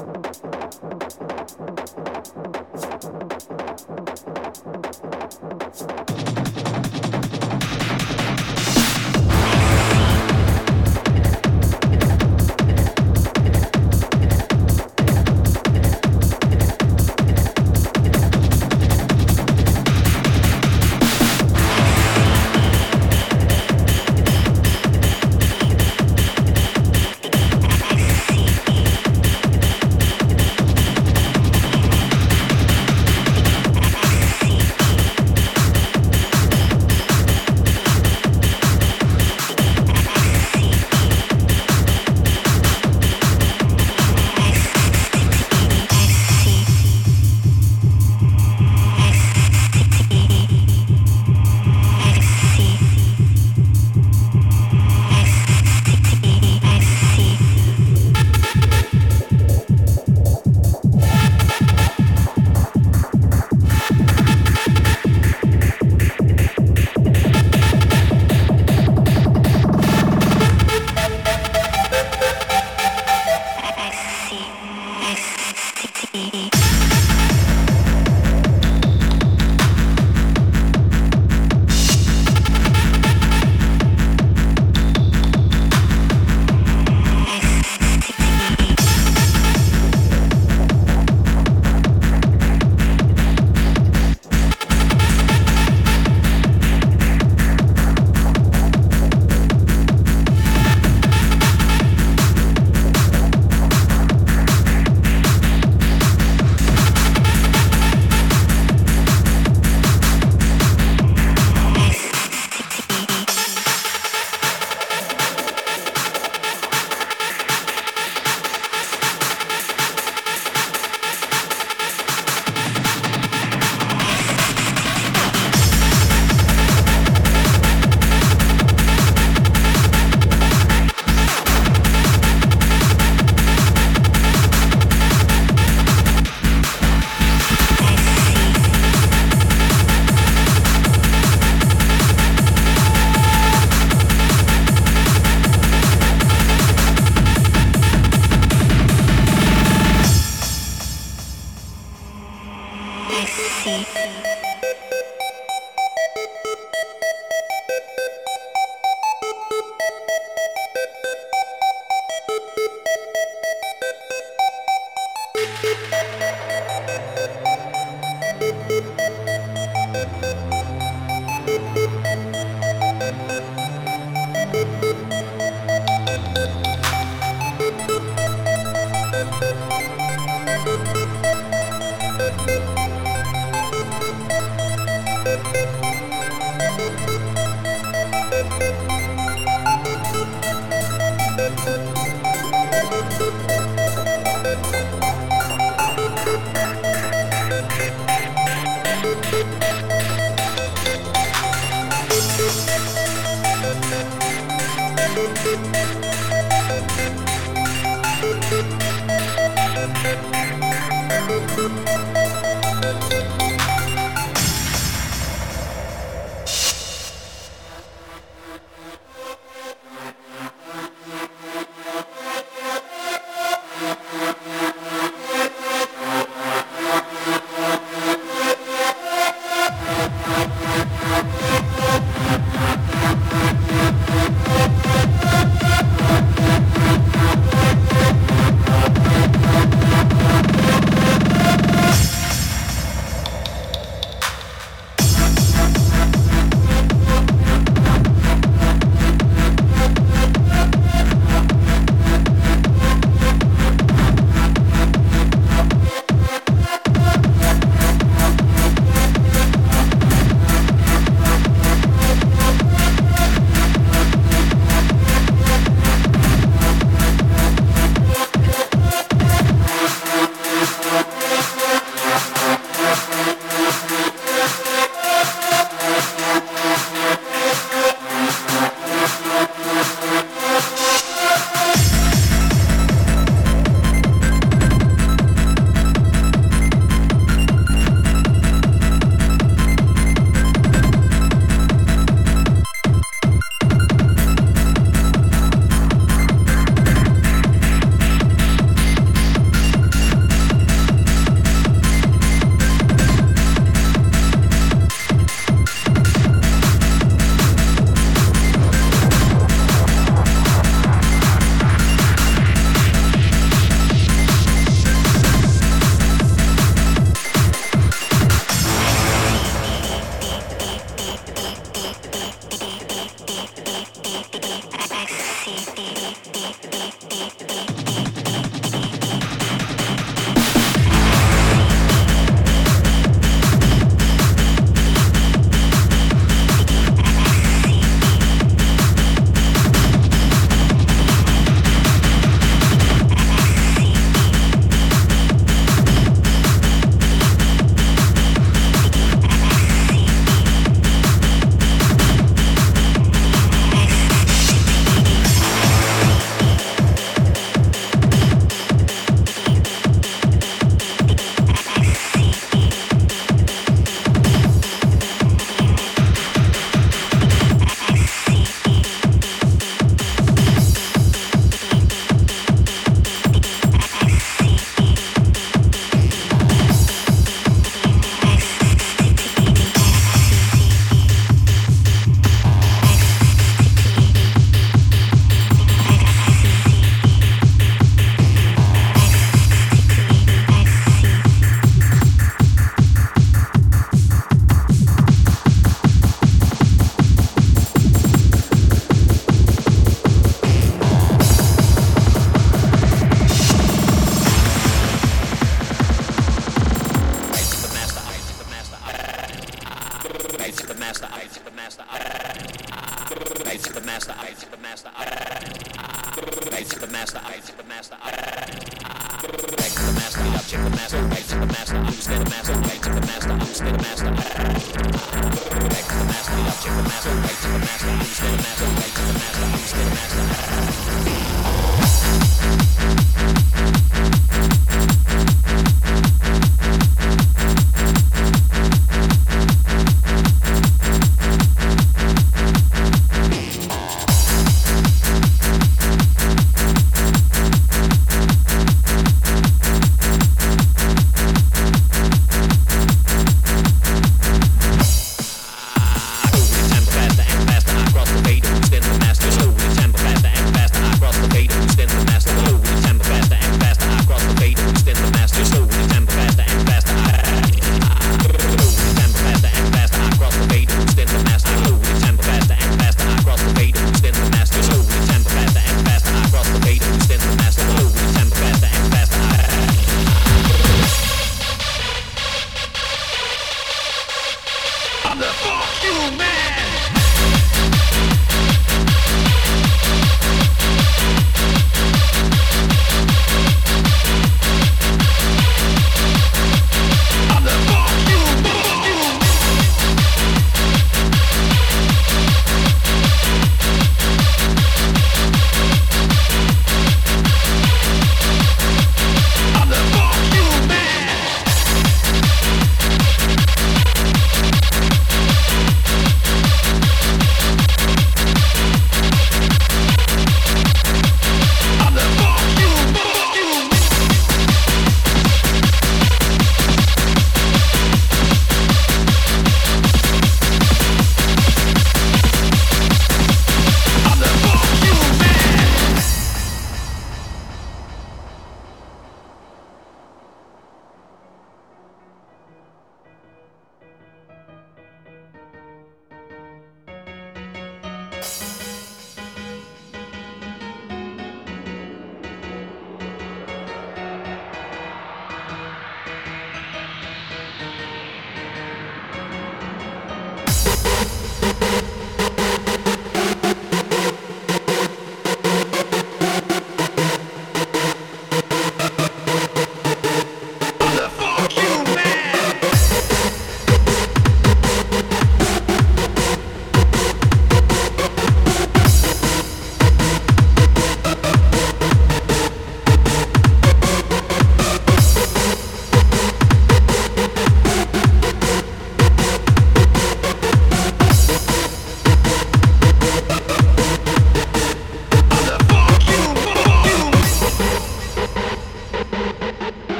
Thank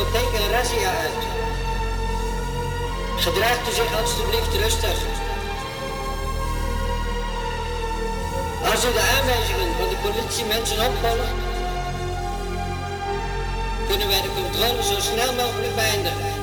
discotheek een razzia uit. Gedraagt u zich alstublieft rustig. Als u de aanwijzingen van de politiemensen opvolgt, kunnen wij de controle zo snel mogelijk beëindigen.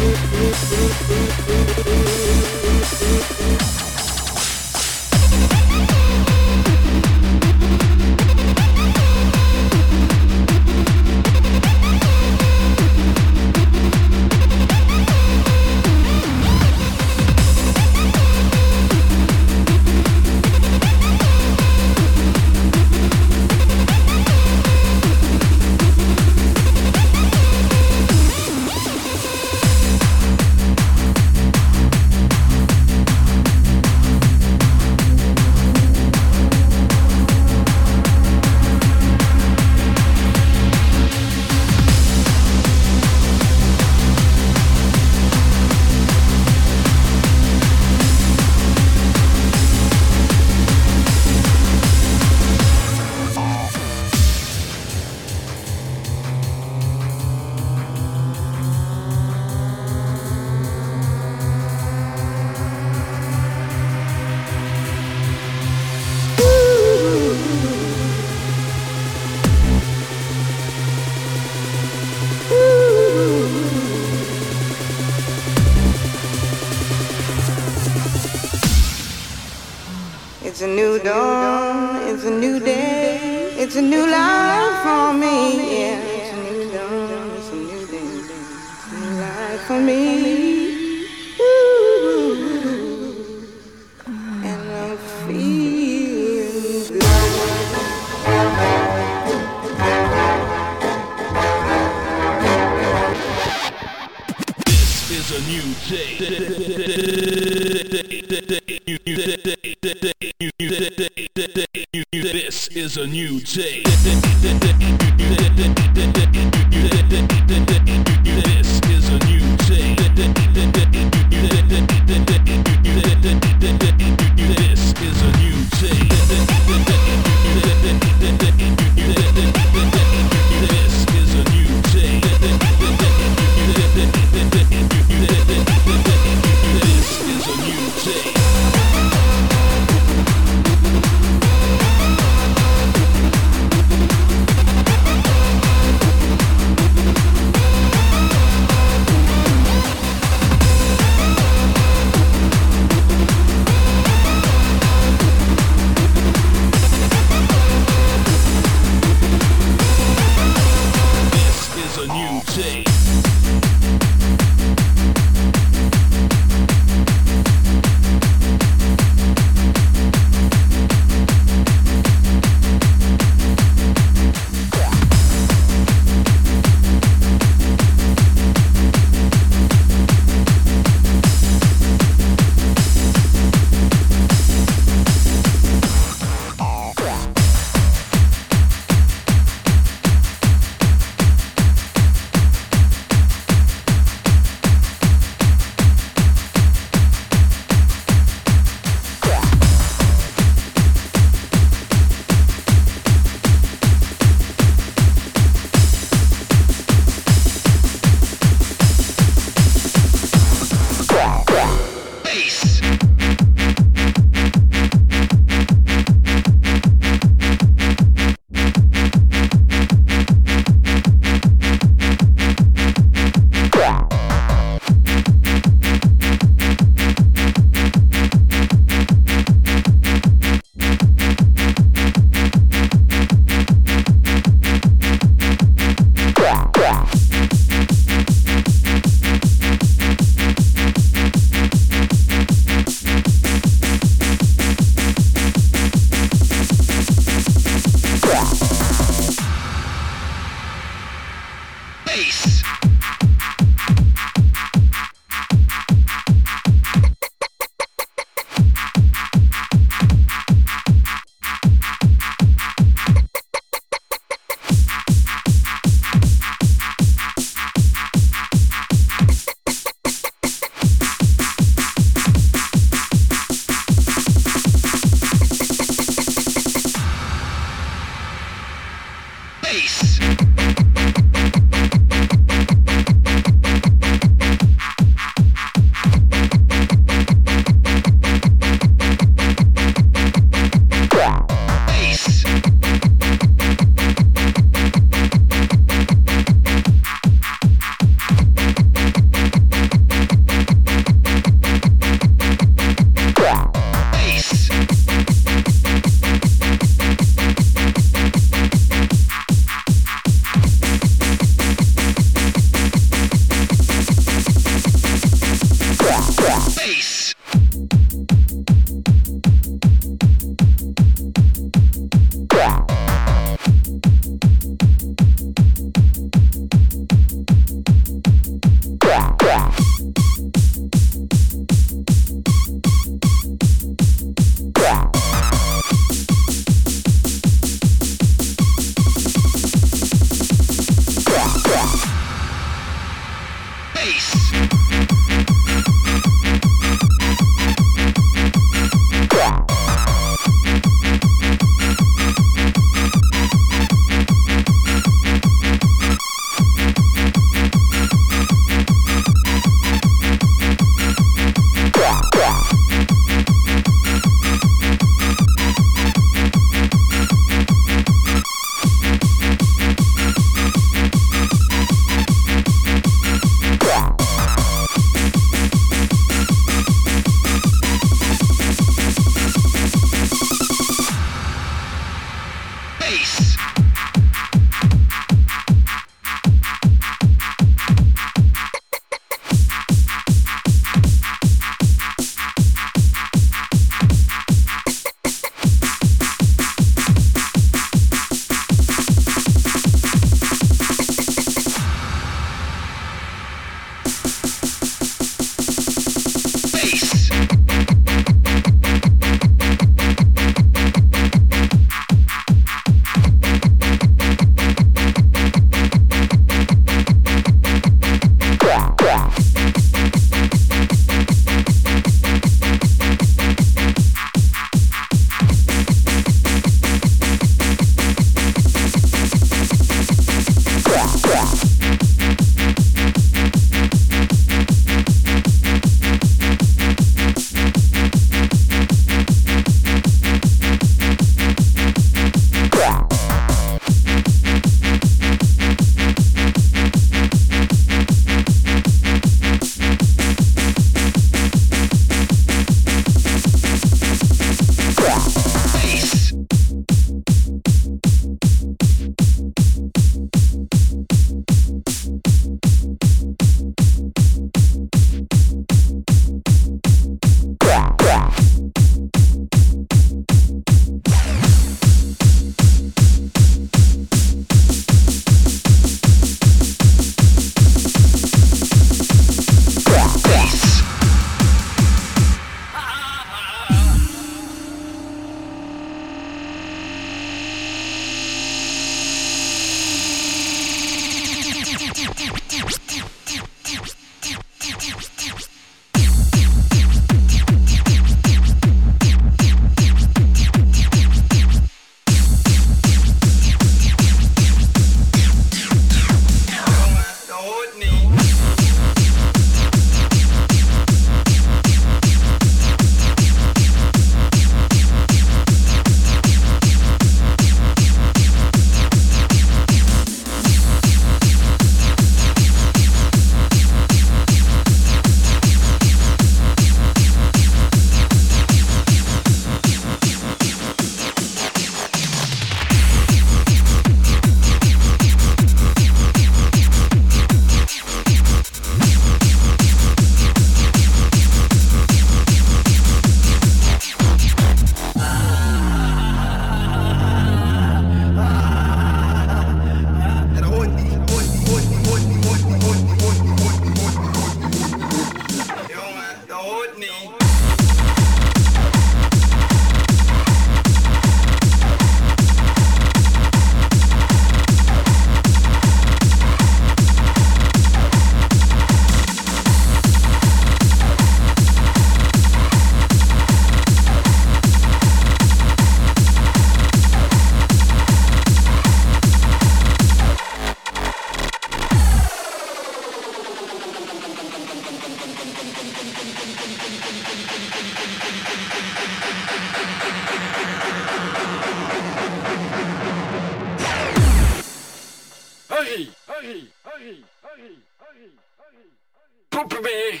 Pro bem.